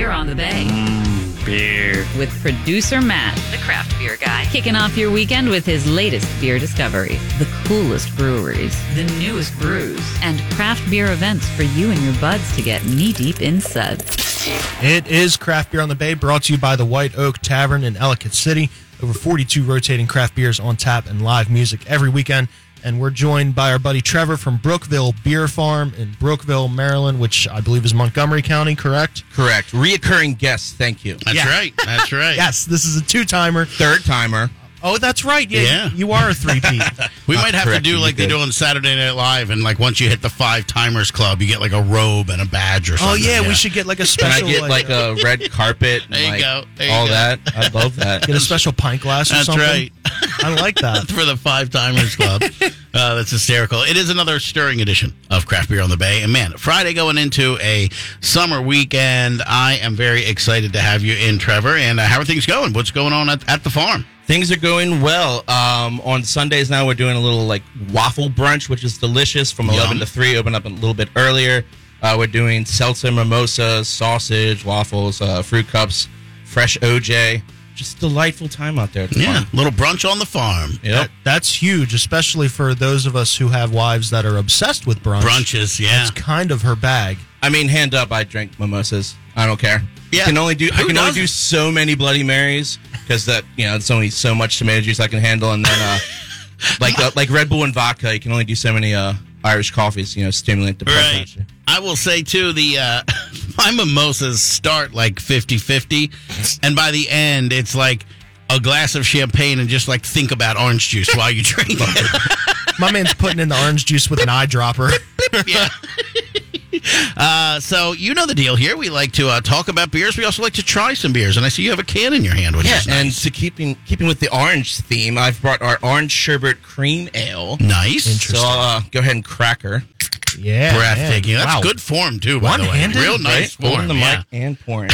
Beer on the Bay mm, Beer. with producer Matt, the craft beer guy, kicking off your weekend with his latest beer discovery, the coolest breweries, the newest brews, and craft beer events for you and your buds to get knee deep in suds. It is Craft Beer on the Bay, brought to you by the White Oak Tavern in Ellicott City. Over 42 rotating craft beers on tap and live music every weekend. And we're joined by our buddy Trevor from Brookeville Beer Farm in Brookeville, Maryland, which I believe is Montgomery County, correct? Correct. Reoccurring guest. Thank you. That's Yeah. right. That's right. Yes, this is a two timer. Third timer. Oh, that's right. Yeah, Yeah. you are a three-peat. We might have to do like they do on Saturday Night Live, and like once you hit the five timers club, you get like a robe and a badge or something. oh, something. yeah, we should get like a Can I special. get like a red carpet? There you like, go. There you all go. that. I love that. get a special pint glass or That's something. right. I like that. for the Five Timers Club. uh, that's hysterical. It is another stirring edition of Craft Beer on the Bay. And man, Friday going into a summer weekend. I am very excited to have you in, Trevor. And uh, how are things going? What's going on at, at the farm? Things are going well. Um, on Sundays now, we're doing a little like waffle brunch, which is delicious from 11 to 3. Open up a little bit earlier. Uh, we're doing seltzer, mimosa, sausage, waffles, uh, fruit cups, fresh OJ. Just delightful time out there. the Yeah, farm. little brunch on the farm. Yep. That, that's huge, especially for those of us who have wives that are obsessed with brunch. Brunches, yeah. It's kind of her bag. I mean, hand up, I drink mimosas. I don't care. Yeah. I can only do I Who can only do so many Bloody Marys because that you know it's only so much tomato juice I can handle, and then uh, like uh, like Red Bull and vodka, you can only do so many uh, Irish coffees. You know, stimulant the blood Right. pressure. I will say too the uh, my mimosas start like 50-50 and by the end it's like a glass of champagne and just like think about orange juice while you drink it. My man's putting in the orange juice with an eyedropper. yeah. Uh, so you know the deal here. We like to uh, talk about beers. We also like to try some beers, and I see you have a can in your hand, which Yeah, is and nice. to keeping keeping with the orange theme, I've brought our orange sherbet cream ale. nice, Interesting. So uh, go ahead and crack her. Yeah. breathtaking. man. That's Wow. good form too. By the way, One-handed, real nice Right? Holding form. the yeah. mic and pouring.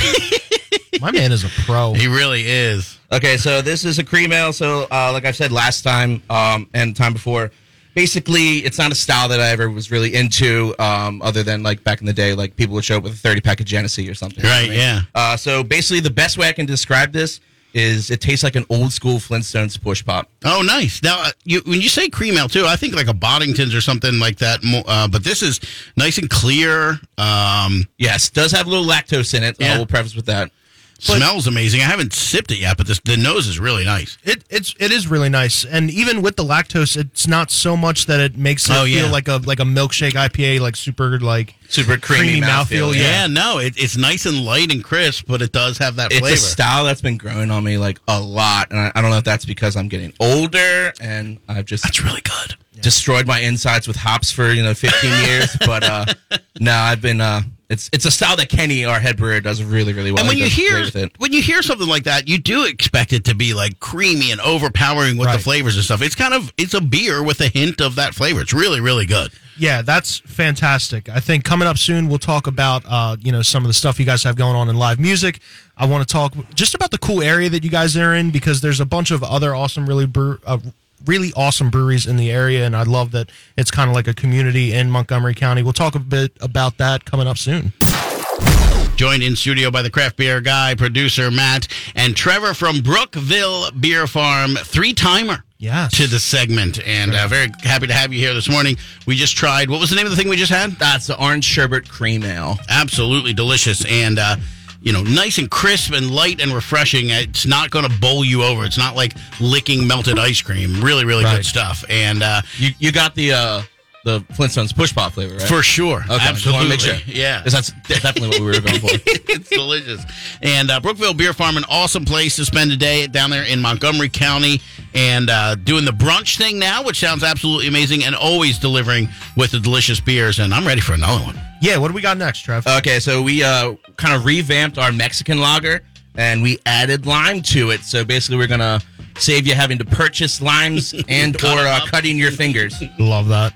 My man is a pro. He really is. Okay, so this is a cream ale. So, uh, like I said last time um, and time before, basically, it's not a style that I ever was really into, um, other than like back in the day, like people would show up with a 30 pack of Genesee or something. Right, yeah. Uh, so, basically, the best way I can describe this is it tastes like an old school Flintstones push pop. Oh, nice. Now, uh, you, when you say cream ale too, I think like a Boddington's or something like that. Uh, but this is nice and clear. Um, Yes, does have a little lactose in it. Yeah. I will preface with that. Smells amazing. I haven't sipped it yet, but this, the nose is really nice. It it's it is really nice, and even with the lactose, it's not so much that it makes it Oh, yeah. feel like a like a milkshake IPA, like super like Super creamy, Creamy mouthfeel. mouthfeel, Yeah, Yeah. no, it, it's nice and light and crisp, but it does have that It's flavor. a style that's been growing on me like a lot, and I, I don't know if that's because I'm getting older and I've just That's really good. destroyed my insides with hops for you know 15 years. But uh, no, I've been. Uh, it's it's a style that Kenny, our head brewer, does really really well. And when He you hear great with it. when you hear something like that, you do expect it to be like creamy and overpowering with the flavors and stuff. It's kind of it's a beer with a hint of that flavor. It's really really good. Yeah, that's fantastic. I think coming up soon we'll talk about uh, you know some of the stuff you guys have going on in live music. I want to talk just about the cool area that you guys are in because there's a bunch of other awesome, really brew, uh, really awesome breweries in the area, and I love that it's kind of like a community in Montgomery County. We'll talk a bit about that coming up soon. Joined in studio by the craft beer guy, producer Matt, and Trevor from Brookeville Beer Farm, three timer. Yes. To the segment, and uh, very happy to have you here this morning. We just tried. What was the name of the thing we just had? That's the orange sherbet cream ale. absolutely delicious and uh, you know nice and crisp and light and refreshing. It's not going to bowl you over. It's not like licking melted ice cream. Really really Right. good stuff. And uh, You you got the uh, the Flintstones push pop flavor, right? for sure Okay, absolutely wanna make sure. yeah 'Cause that's definitely what we were going for. it's delicious. And uh, Brookeville Beer Farm, an awesome place to spend a day down there in Montgomery County and uh, doing the brunch thing now, which sounds absolutely amazing, and always delivering with the delicious beers. And I'm ready for another one. Yeah, what do we got next, Trev? Okay, so we uh, kind of revamped our Mexican lager and we added lime to it. So basically, we're gonna save you having to purchase limes and Cut or 'em uh, cutting your fingers. love that.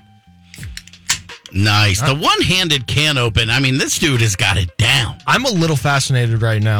Nice. The one handed can open, I mean, this dude has got it down. I'm a little fascinated right now.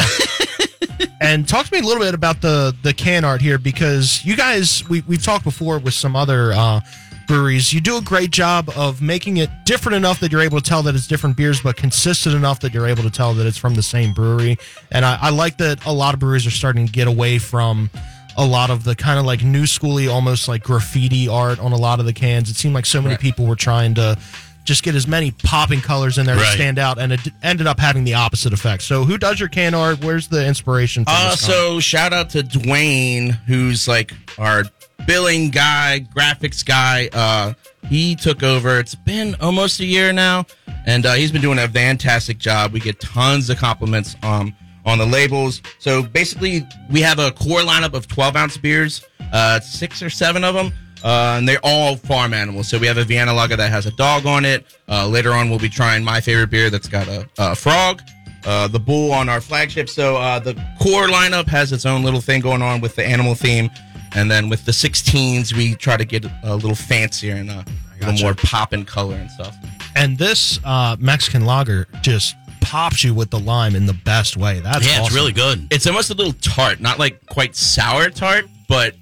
and talk to me a little bit about the the can art here because you guys we we've talked before with some other uh breweries, you do a great job of making it different enough that you're able to tell that it's different beers, but consistent enough that you're able to tell that it's from the same brewery. And I, I like that a lot of breweries are starting to get away from a lot of the kind of like new schooly, almost like graffiti art on a lot of the cans. It seemed like so many people were trying to just get as many popping colors in there to stand out, and it ended up having the opposite effect. So, who does your can art? Where's the inspiration? For Uh, so shout out to Dwayne, who's like our billing guy, graphics guy. Uh, he took over. It's been almost a year now, and uh, he's been doing a fantastic job. We get tons of compliments um, on the labels. So basically, we have a core lineup of 12 ounce beers, uh, six or seven of them. Uh, and they're all farm animals. So we have a Vienna lager that has a dog on it. Uh, later on, we'll be trying my favorite beer that's got a, a frog uh, the bull on our flagship. So uh, the core lineup has its own little thing going on with the animal theme, and then with the 16s, we try to get a little fancier and uh, a little more pop in color and stuff. and this uh, Mexican lager just pops you with the lime in the best way. That's yeah, it's really good. It's almost a little tart, not like quite sour tart, but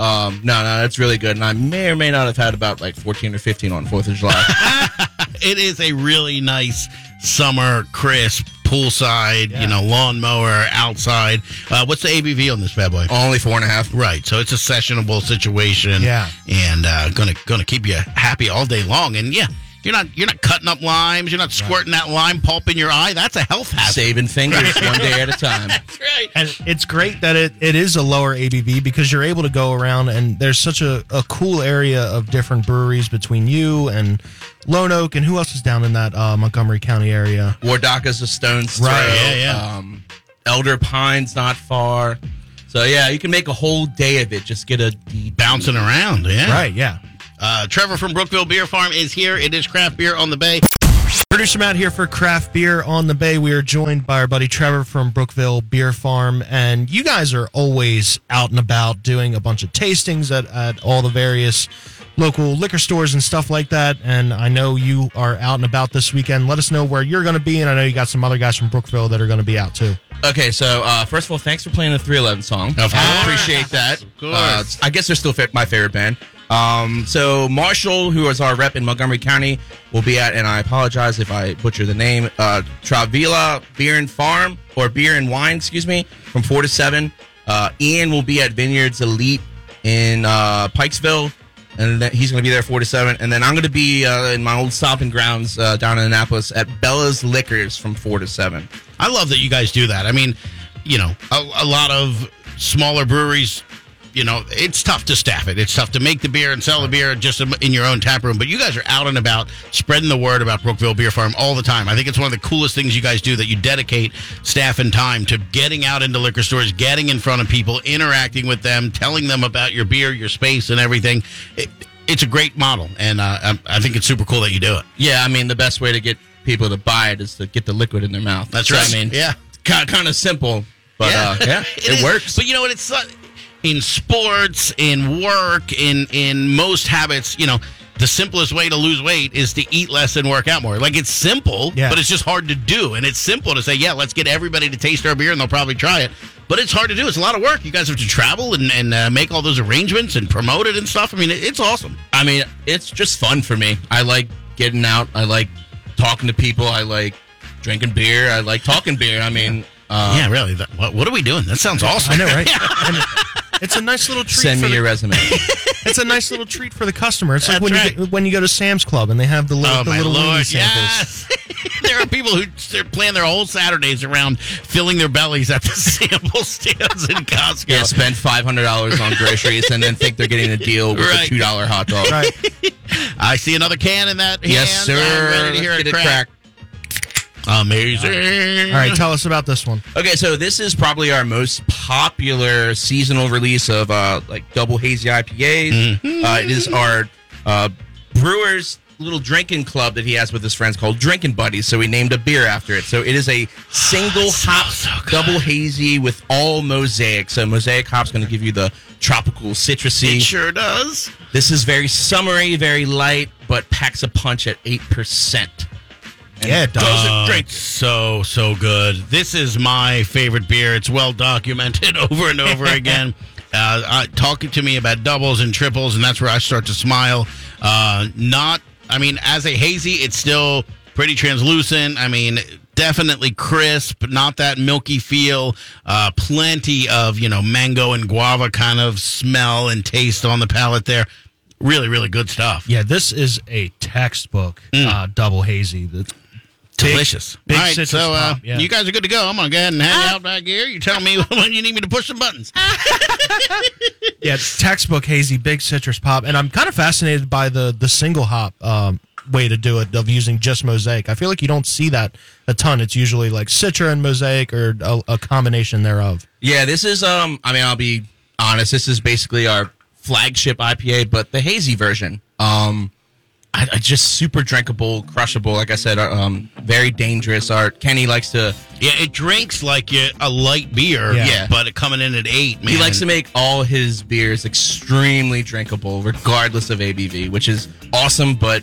um, no, no, that's really good. And I may or may not have had about like 14 or 15 on Fourth of July. It is a really nice summer, crisp, poolside, Yeah. you know, lawnmower outside. Uh, what's the ABV on this bad boy? Only four and a half. Right, so it's a sessionable situation. Yeah. and uh, gonna gonna keep you happy all day long. And yeah, you're not you're not cutting up limes. You're not squirting that lime pulp in your eye. That's a health hazard. Saving fingers one day at a time. That's right. And it's great that it, it is a lower ABV because you're able to go around and there's such a, a cool area of different breweries between you and Lone Oak and who else is down in that uh, Montgomery County area. Waredaca's a stone's throw. Right, yeah, yeah. Um, Elder Pine's not far. So yeah, you can make a whole day of it. Just get a Bouncing around, yeah. Right, yeah. Uh, Trevor from Brookeville Beer Farm is here. It is craft beer on the bay. Producer Matt here for Craft Beer on the Bay. We are joined by our buddy Trevor from Brookeville Beer Farm. And you guys are always out and about doing a bunch of tastings at, at all the various local liquor stores and stuff like that. And I know you are out and about this weekend. Let us know where you're going to be. And I know you got some other guys from Brookeville that are going to be out too. Okay, so uh, first of all, thanks for playing the 311 song. Of I course. appreciate that. Of course. Uh, I guess they're still my favorite band. Um, so Marshall, who is our rep in Montgomery County, will be at, and I apologize if I butcher the name, uh, Travilah Beer and Farm or Beer and Wine, excuse me, from four to seven. Uh, Ian will be at Vineyards Elite in uh, Pikesville, and he's going to be there four to seven. And then I'm going to be uh, in my old stomping grounds uh, down in Annapolis at Bella's Liquors from four to seven. I love that you guys do that. I mean, you know, a, a lot of smaller breweries, you know, it's tough to staff it. It's tough to make the beer and sell the beer just in your own tap room. But you guys are out and about spreading the word about Brookeville Beer Farm all the time. I think it's one of the coolest things you guys do that you dedicate staff and time to getting out into liquor stores, getting in front of people, interacting with them, telling them about your beer, your space, and everything. It, it's a great model, and uh, I, I think it's super cool that you do it. Yeah, I mean the best way to get people to buy it is to get the liquid in their mouth. That's So, right. I mean, Yeah. kind kind of simple, but uh, yeah, it, is. works. But you know what? It's uh, in sports, in work, in in most habits. You know, the simplest way to lose weight is to eat less and work out more. Like it's simple, Yeah. but it's just hard to do. And it's simple to say, yeah, let's get everybody to taste our beer, and they'll probably try it. But it's hard to do. It's a lot of work. You guys have to travel and, and uh, make all those arrangements and promote it and stuff. I mean, it, it's awesome. I mean, it's just fun for me. I like getting out. I like talking to people. I like drinking beer. I like talking beer. I mean, uh, yeah, really. That, what, what are we doing? That sounds awesome. I know, right? And it's a nice little treat. send for me the- your resume. It's a nice little treat for the customer. It's like That's when right. you get, when you go to Sam's Club and they have the little, Oh the little weenie lord! samples. Yes, there are people who they're plan their whole Saturdays around filling their bellies at the sample stands in Costco. yeah, spend five hundred dollars on groceries and then think they're getting a deal with Right. a two dollar hot dog. Right. I see another can in that. Yes, hand. sir. I'm ready to hear Let's it get it crack. Amazing. All right, tell us about this one. Okay, so this is probably our most popular seasonal release of uh, like double hazy IPAs. Uh, it is our uh, brewer's little drinking club that he has with his friends called Drinking Buddies. So we named a beer after it. So it is a single hop so double hazy with all mosaic. So mosaic hop's going to give you the tropical citrusy. It sure does. This is very summery, very light, but packs a punch at eight percent. Yeah, it does. Oh, it's so so good. This is my favorite beer. It's well documented over and over again. Uh, uh, talking to me about doubles and triples, and that's where I start to smile. Uh, not, I mean, as a hazy, it's still pretty translucent. I mean, definitely crisp, not that milky feel. Uh, plenty of you know mango and guava kind of smell and taste on the palate there. Really, really good stuff. Yeah, this is a textbook uh, double hazy. The- Delicious. big All right, so uh, pop, yeah. you guys are good to go. I'm gonna go ahead and hang out back here. You tell me when you need me to push some buttons. Yeah, it's textbook hazy, big citrus pop, and I'm kind of fascinated by the the single hop um, way to do it of using just mosaic. I feel like you don't see that a ton. It's usually like citra and mosaic or a, a combination thereof. Yeah, this is um. I mean, I'll be honest. This is basically our flagship IPA, but the hazy version. Um, I, I just super drinkable, crushable. Like I said, um, very dangerous. Our Kenny likes to. Yeah, it drinks like a a light beer. Yeah. Yeah. but it coming in at eight. Man, He likes to make all his beers extremely drinkable, regardless of ABV, which is awesome, but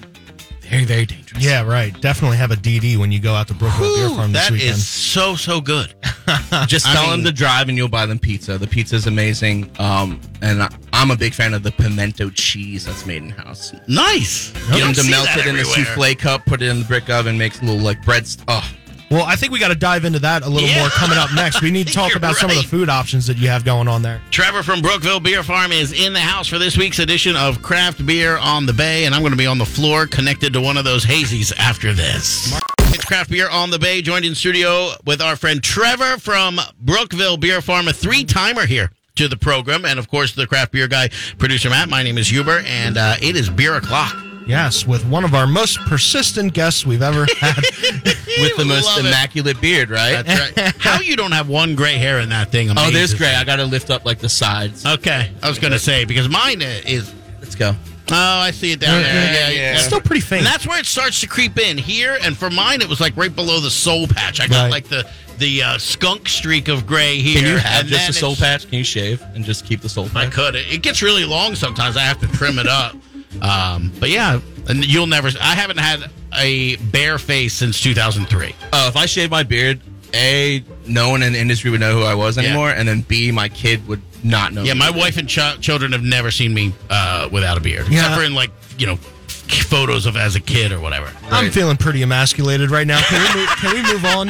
very, very dangerous. Yeah, right. Definitely have a DD when you go out to Brookeville Beer Farm this that weekend. is so so good. Just tell mean- him to drive and you'll buy them pizza. The pizza is amazing. Um, and I, I'm a big fan of the pimento cheese that's made in house. Nice. Get them to melt that it in the souffle cup, put it in the brick oven, makes a little like bread. St- oh, well, I think we got to dive into that a little Yeah. more coming up next. We need to talk about some of the food options that you have going on there. Trevor from Brookeville Beer Farm is in the house for this week's edition of Craft Beer on the Bay, and I'm going to be on the floor connected to one of those hazies after this. It's Craft Beer on the Bay, joined in studio with our friend Trevor from Brookeville Beer Farm, a three timer here to the program, and of course, the craft beer guy, producer Matt. My name is Huber, and uh, it is beer o'clock. Yes, with one of our most persistent guests we've ever had. with the most Love it. immaculate beard, right? That's right. How you don't have one gray hair in that thing? Oh, there's amazes gray. me. I got to lift up like the sides. Okay, I was going to say because mine is. Let's go. Oh, I see it down there. Yeah, yeah. It's still pretty faint. And that's where it starts to creep in here. And for mine, it was like right below the soul patch. I got Right. like the the uh, skunk streak of gray here. Can you have and just a soul it's- patch? Can you shave and just keep the soul patch? I patch? could. It, it gets really long sometimes. I have to trim it up. Um, but yeah, and you'll never. I haven't had a bare face since 2003. Oh, if I shaved my beard, a no one in the industry would know who I was Yeah. anymore, and then b my kid would not know. Yeah, my I wife and ch- children have never seen me uh, without a beard, Yeah. except for in like you know photos of as a kid or whatever. I'm feeling pretty emasculated right now. Can we move, can we move on?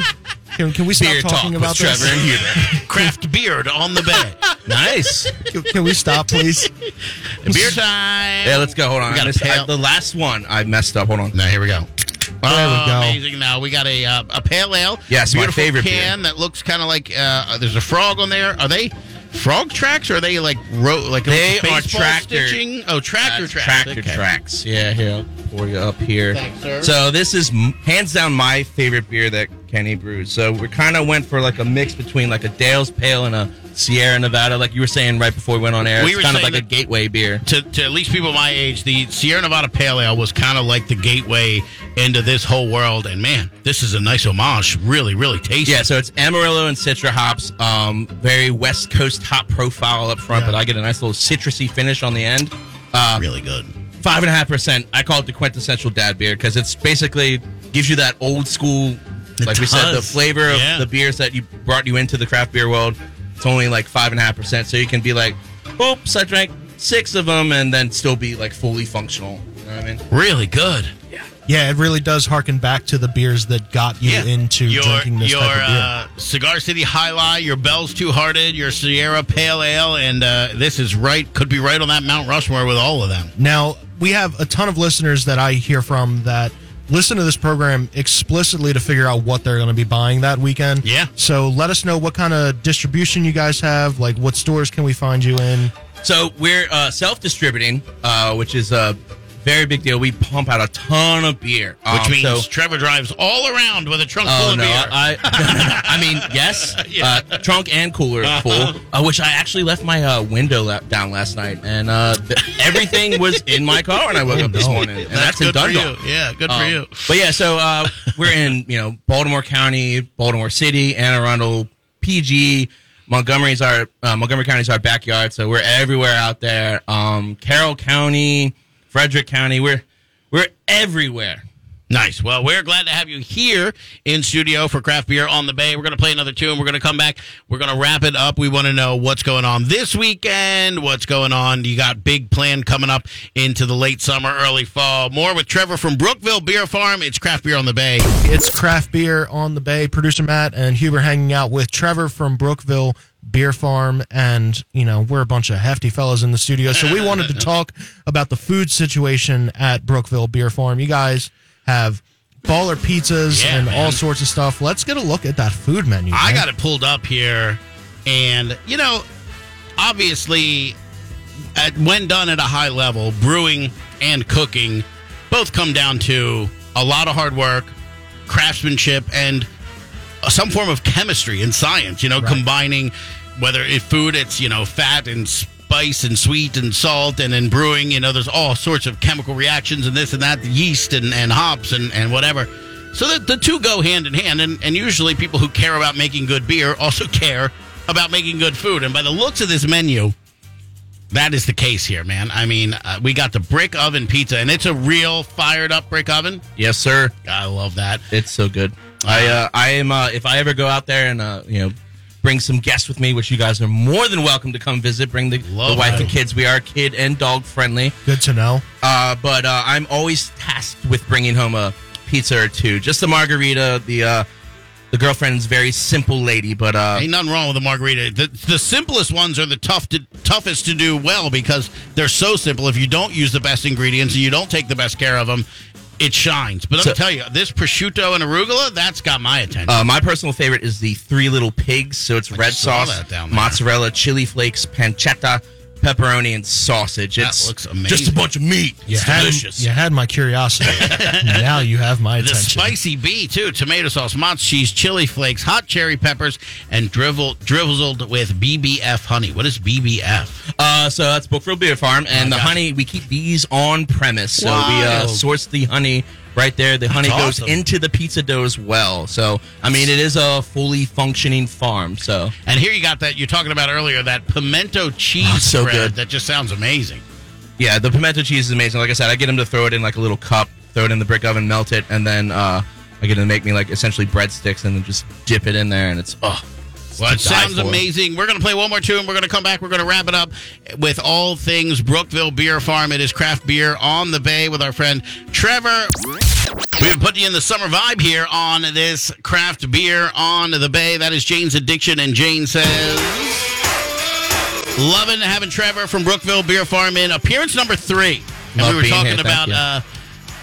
Can, can we stop Beer talk talking with about Trevor this? and Huber. Craft beard on the bay. nice. Can, can we stop, please? Beer time. Yeah, let's go. Hold on. We got I a missed- I- the last one I messed up. Hold on. Now here we go. There we Oh, go. Amazing! Now we got a uh, a pale ale. Yes, my favorite can that looks kind of like uh, there's a frog on there. Are they frog tracks or are they like ro- like They are tractor- stitching? Oh, tractor tracks. Tractor Okay. tracks. Yeah, here. I'll pour you up here. Thanks, sir. So this is hands down my favorite beer that Kenny brews. So we kind of went for like a mix between like a Dale's Pale and a Sierra Nevada, like you were saying right before we went on air. We it's kind of like a gateway beer. To, to at least people my age, the Sierra Nevada Pale Ale was kind of like the gateway into this whole world. And man, this is a nice homage. Really, really tasty. Yeah, so it's Amarillo and Citra hops. Um, very West Coast hop profile up front, Yeah. but I get a nice little citrusy finish on the end. Uh, really good. Five and a half percent. I call it the quintessential dad beer because it's basically gives you that old school, It like we said, the flavor of Yeah. the beers that you brought you into the craft beer world. It's only like five and a half percent, so you can be like, "Oops, I drank six of them," and then still be like fully functional. You know what I mean? Really good. Yeah, Yeah, it really does harken back to the beers that got you into your, drinking this your type of beer. uh, Cigar City Jai Alai, your Bell's Two Hearted, your Sierra Pale Ale, and uh, this is right could be right on that Mount Rushmore with all of them. Now, we have a ton of listeners that I hear from that listen to this program explicitly to figure out what they're going to be buying that weekend. Yeah. So let us know what kind of distribution you guys have. Like, what stores can we find you in? So we're uh, self-distributing, uh, which is a very big deal. We pump out a ton of beer, Which Um, means so- Trevor drives all around with a trunk full Oh of no! beer. I, I mean, yes, Yeah. uh, trunk and cooler full. Uh, which I actually left my uh, window la- down last night, and uh, th- everything was in my car when I woke up this morning, and that's, in good for Dundalk. you. Yeah, good for Um, you. But yeah, so uh, we're in you know Baltimore County, Baltimore City, Anne Arundel, PG. Montgomery's our uh, Montgomery County's our backyard, so we're everywhere out there. Um, Carroll County, Frederick County, we're we're everywhere. Nice. Well, we're glad to have you here in studio for Craft Beer on the Bay. We're going to play another tune. We're going to come back. We're going to wrap it up. We want to know what's going on this weekend. What's going on? You got big plan coming up into the late summer, early fall. More with Trevor from Brookeville Beer Farm. It's Craft Beer on the Bay. It's craft beer on the bay. Producer Matt and Huber hanging out with Trevor from Brookeville Beer Farm, and you know we're a bunch of hefty fellas in the studio, so we wanted to talk about the food situation at Brookeville Beer Farm. You guys have baller pizzas Yeah, and man. all sorts of stuff. Let's get a look at that food menu. I man. got it pulled up here, and you know, obviously, at, when done at a high level, brewing and cooking both come down to a lot of hard work, craftsmanship, and some form of chemistry and science. You know, Right. combining whether it food, it's you know fat and spice and sweet and salt, and in brewing, you know, there's all sorts of chemical reactions and this and that, yeast and, and hops and, and whatever. So the, the two go hand in hand, and, and usually people who care about making good beer also care about making good food. And by the looks of this menu, that is the case here, man. I mean, uh, we got the brick oven pizza, and it's a real fired up brick oven. Yes, sir. I love that. It's so good. I uh, I am uh, if I ever go out there and uh, you know bring some guests with me, which you guys are more than welcome to come visit. Bring the, the wife and kids. We are kid and dog friendly. Good to know. Uh, but uh, I'm always tasked with bringing home a pizza or two. Just the margarita. The uh, the girlfriend's very simple lady, but uh, Ain't nothing wrong with the margarita. The, the simplest ones are the tough to, toughest to do well because they're so simple. If you don't use the best ingredients and you don't take the best care of them, it shines. But So- gonna tell you, this prosciutto and arugula, that's got my attention. Uh, my personal favorite is the Three Little Pigs. So it's red sauce, that down there. mozzarella, chili flakes, pancetta, pepperoni, and sausage. That It's looks amazing. just a bunch of meat. You it's had, delicious. you had my curiosity. now you have my attention. the attention. spicy bee too, tomato sauce, mozzarella cheese, chili flakes, hot cherry peppers, and drivel, drizzled with BBF honey. What is BBF? Uh, so that's Brookfield Beer Farm, and the gotcha. honey we keep these on premise. So we uh, source the honey right there. The honey goes awesome. into the pizza dough as well. So I mean, it is a fully functioning farm. So And here you got that you're talking about earlier, that pimento cheese Oh, so spread good. that just sounds amazing. yeah, the pimento cheese is amazing. Like I said, I get them to throw it in like a little cup, throw it in the brick oven, melt it, and then uh, I get them to make me like essentially breadsticks, and then just dip it in there, and it's oh. Well, it sounds amazing. We're going to play one more tune. We're going to come back. We're going to wrap it up with all things Brookeville Beer Farm. It is craft beer on the bay with our friend Trevor. We've put you in the summer vibe here on this craft beer on the bay. That is Jane's Addiction, and Jane says, Loving having Trevor from Brookeville Beer Farm in appearance number three. And Love we were talking here. About uh,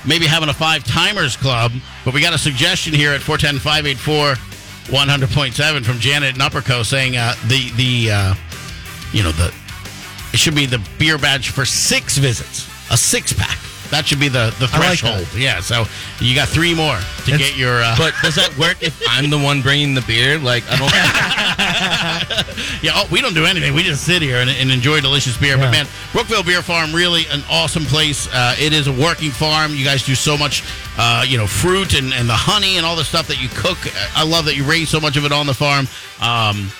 maybe having a five timers club, but we got a suggestion here at 410 584 100.7 from Janet and Upperco saying uh, the, the uh, you know, the, it should be the beer badge for six visits, a six pack. That should be the, the I like threshold. yeah, so you got three more to It's- get your. Uh, But does that work if I'm the one bringing the beer? Like I don't. Yeah, oh, we don't do anything. We just sit here and, and enjoy delicious beer. But man, Brookeville Beer Farm really an awesome place. Uh, it is a working farm. You guys do so much, uh, you know, fruit and, and the honey and all the stuff that you cook. I love that you raise so much of it on the farm. Um,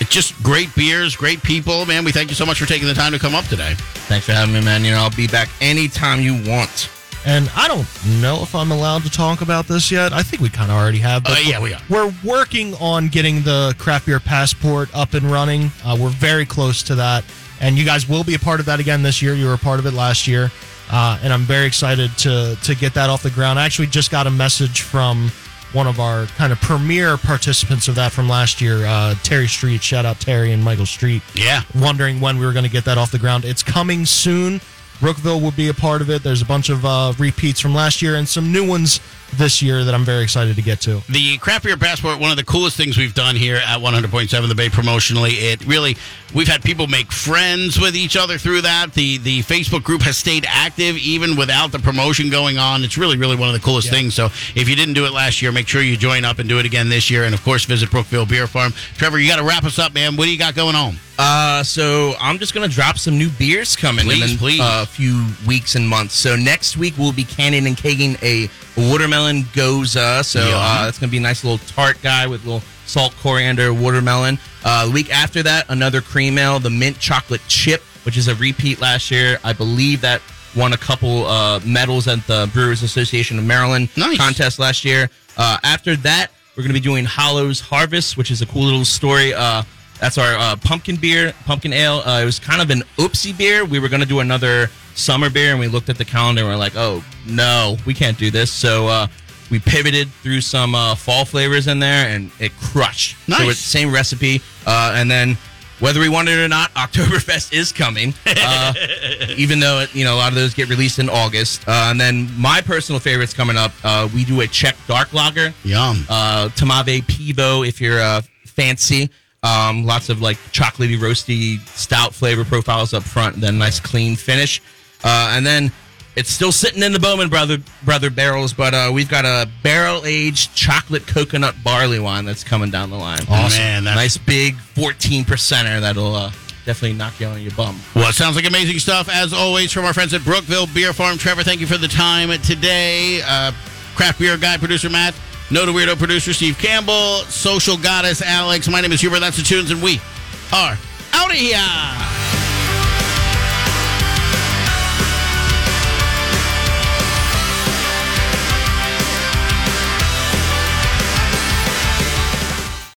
it's just great beers, great people, man. We thank you so much for taking the time to come up today. Thanks for having me, man. You know, I'll be back anytime you want. And I don't know if I'm allowed to talk about this yet. I think we kind of already have. Uh, yeah, we are. We're working on getting the craft beer passport up and running. Uh, we're very close to that, and you guys will be a part of that again this year. You were a part of it last year, uh, and I'm very excited to to get that off the ground. I actually just got a message from one of our kind of premier participants of that from last year, uh, Terry Street. Shout out Terry and Michael Street Yeah. wondering when we were going to get that off the ground. It's coming soon. Brookeville will be a part of it. There's a bunch of uh, repeats from last year and some new ones this year that I'm very excited to get to. The Craft Beer Passport, one of the coolest things we've done here at 100.7 The Bay promotionally. It really, we've had people make friends with each other through that. The the Facebook group has stayed active even without the promotion going on. It's really, really one of the coolest things. So if you didn't do it last year, make sure you join up and do it again this year. And of course, visit Brookeville Beer Farm. Trevor, you got to wrap us up, man. What do you got going on? Uh, so I'm just gonna drop some new beers coming Please, in a uh, few weeks and months. So next week we'll be canning and kegging a watermelon gose. So uh, that's gonna be a nice little tart guy with little salt, coriander, watermelon. Uh, the week after that, another cream ale, the mint chocolate chip, which is a repeat last year. I believe that won a couple uh, medals at the Brewers Association of Maryland Nice. contest last year. Uh, after that, we're to be doing Hollow's Harvest, which is a cool little story. Uh, that's our uh, pumpkin beer, pumpkin ale. Uh, it was kind of an oopsie beer. We were going to do another summer beer, and we looked at the calendar and we're like, oh, no, we can't do this. So uh, we pivoted through some uh, fall flavors in there, and it crushed. So Nice. it's same recipe. Uh, and then, whether we want it or not, Oktoberfest is coming. Uh, even though it, you know a lot of those get released in August. Uh, and then my personal favorites coming up. Uh, we do a Czech dark lager, Yum. uh, Tmavé Pivo if you're uh, fancy. Um, lots of like chocolatey, roasty, stout flavor profiles up front, and then nice clean finish. Uh, and then it's still sitting in the Bowman brother brother barrels, but uh, we've got a barrel aged chocolate coconut barley wine that's coming down the line. Awesome. Man, that's- nice big fourteen percenter that'll uh, definitely knock you on your bum. Well, it sounds like amazing stuff, as always, from our friends at Brookeville Beer Farm. Trevor, thank you for the time today. Uh, craft beer guy, producer Matt, No to Weirdo producer Steve Campbell, social goddess Alex. My name is Hubert. That's the tunes, and we are out of here.